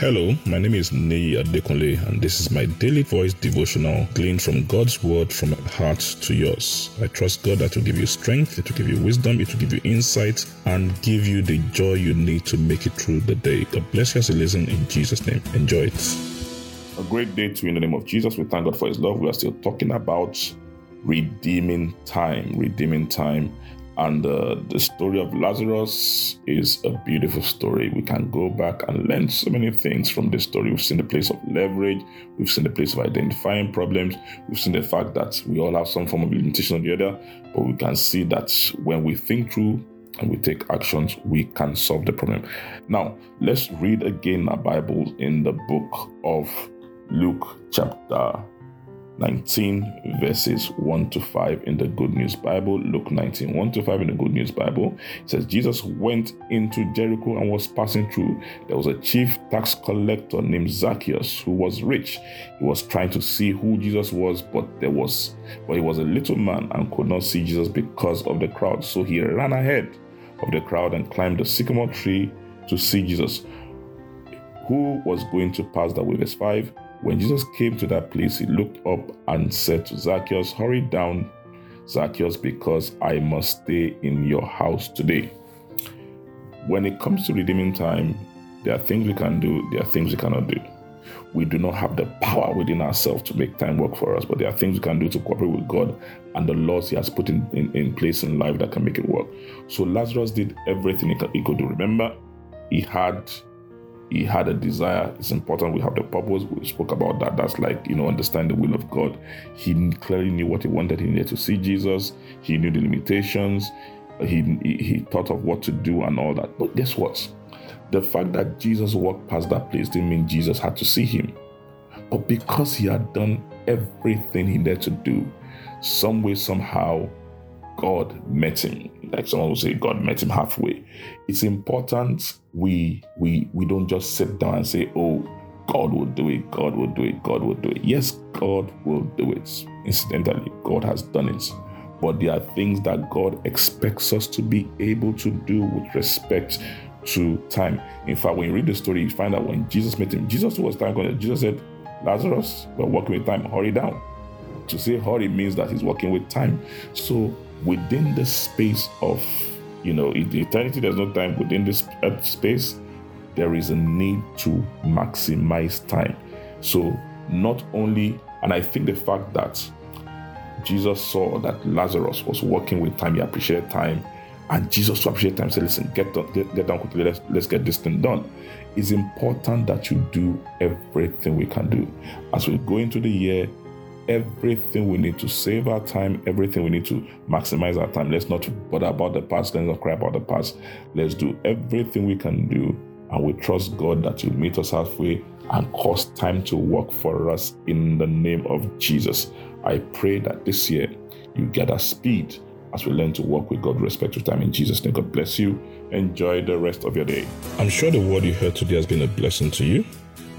Hello, my name is Nei Adekunle, and this is my daily voice devotional gleaned from God's word from my heart to yours. I trust God that will give you strength, it will give you wisdom, it will give you insight, and give you the joy you need to make it through the day. God bless you as you listen in Jesus' name. Enjoy it. A great day to you in the name of Jesus. We thank God for His love. We are still talking about redeeming time, redeeming time. And uh, the story of Lazarus is a beautiful story. We can go back and learn so many things from this story. We've seen the place of leverage, we've seen the place of identifying problems, we've seen the fact that we all have some form of limitation or the other, but we can see that when we think through and we take actions, we can solve the problem. Now, let's read again our Bible in the book of Luke, chapter 19 verses 1 to 5 in the Good News Bible. Luke 19, 1 to 5 in the Good News Bible. It says, Jesus went into Jericho and was passing through. There was a chief tax collector named Zacchaeus who was rich. He was trying to see who Jesus was, but there was, but he was a little man and could not see Jesus because of the crowd. So he ran ahead of the crowd and climbed a sycamore tree to see Jesus, who was going to pass that way. Verse 5 when Jesus came to that place, he looked up and said to Zacchaeus, Hurry down, Zacchaeus, because I must stay in your house today. When it comes to redeeming time, there are things we can do, there are things we cannot do. We do not have the power within ourselves to make time work for us, but there are things we can do to cooperate with God and the laws He has put in, in, in place in life that can make it work. So Lazarus did everything he could, he could do. Remember, he had he had a desire. It's important we have the purpose. We spoke about that. That's like, you know, understand the will of God. He clearly knew what he wanted. He needed to see Jesus. He knew the limitations. He, he, thought of what to do and all that. But guess what? The fact that Jesus walked past that place didn't mean Jesus had to see him. But because he had done everything he needed to do, some way, somehow, God met him. Like someone will say, God met him halfway. It's important we we we don't just sit down and say, Oh, God will do it, God will do it, God will do it. Yes, God will do it. Incidentally, God has done it. But there are things that God expects us to be able to do with respect to time. In fact, when you read the story, you find out when Jesus met him, Jesus was time Jesus said, Lazarus, we're working with time, hurry down. To say hurry means that he's working with time. So within the space of, you know, eternity, there's no time. Within this space, there is a need to maximize time. So, not only, and I think the fact that Jesus saw that Lazarus was working with time, he appreciated time, and Jesus to appreciate time said, Listen, get, down, get, get down quickly, let's, let's get this thing done. It's important that you do everything we can do. As we go into the year, everything we need to save our time, everything we need to maximize our time. Let's not bother about the past, let's not cry about the past. Let's do everything we can do, and we trust God that you'll meet us halfway and cause time to work for us in the name of Jesus. I pray that this year you gather speed as we learn to walk with God respect to time. In Jesus' name, God bless you. Enjoy the rest of your day. I'm sure the word you heard today has been a blessing to you.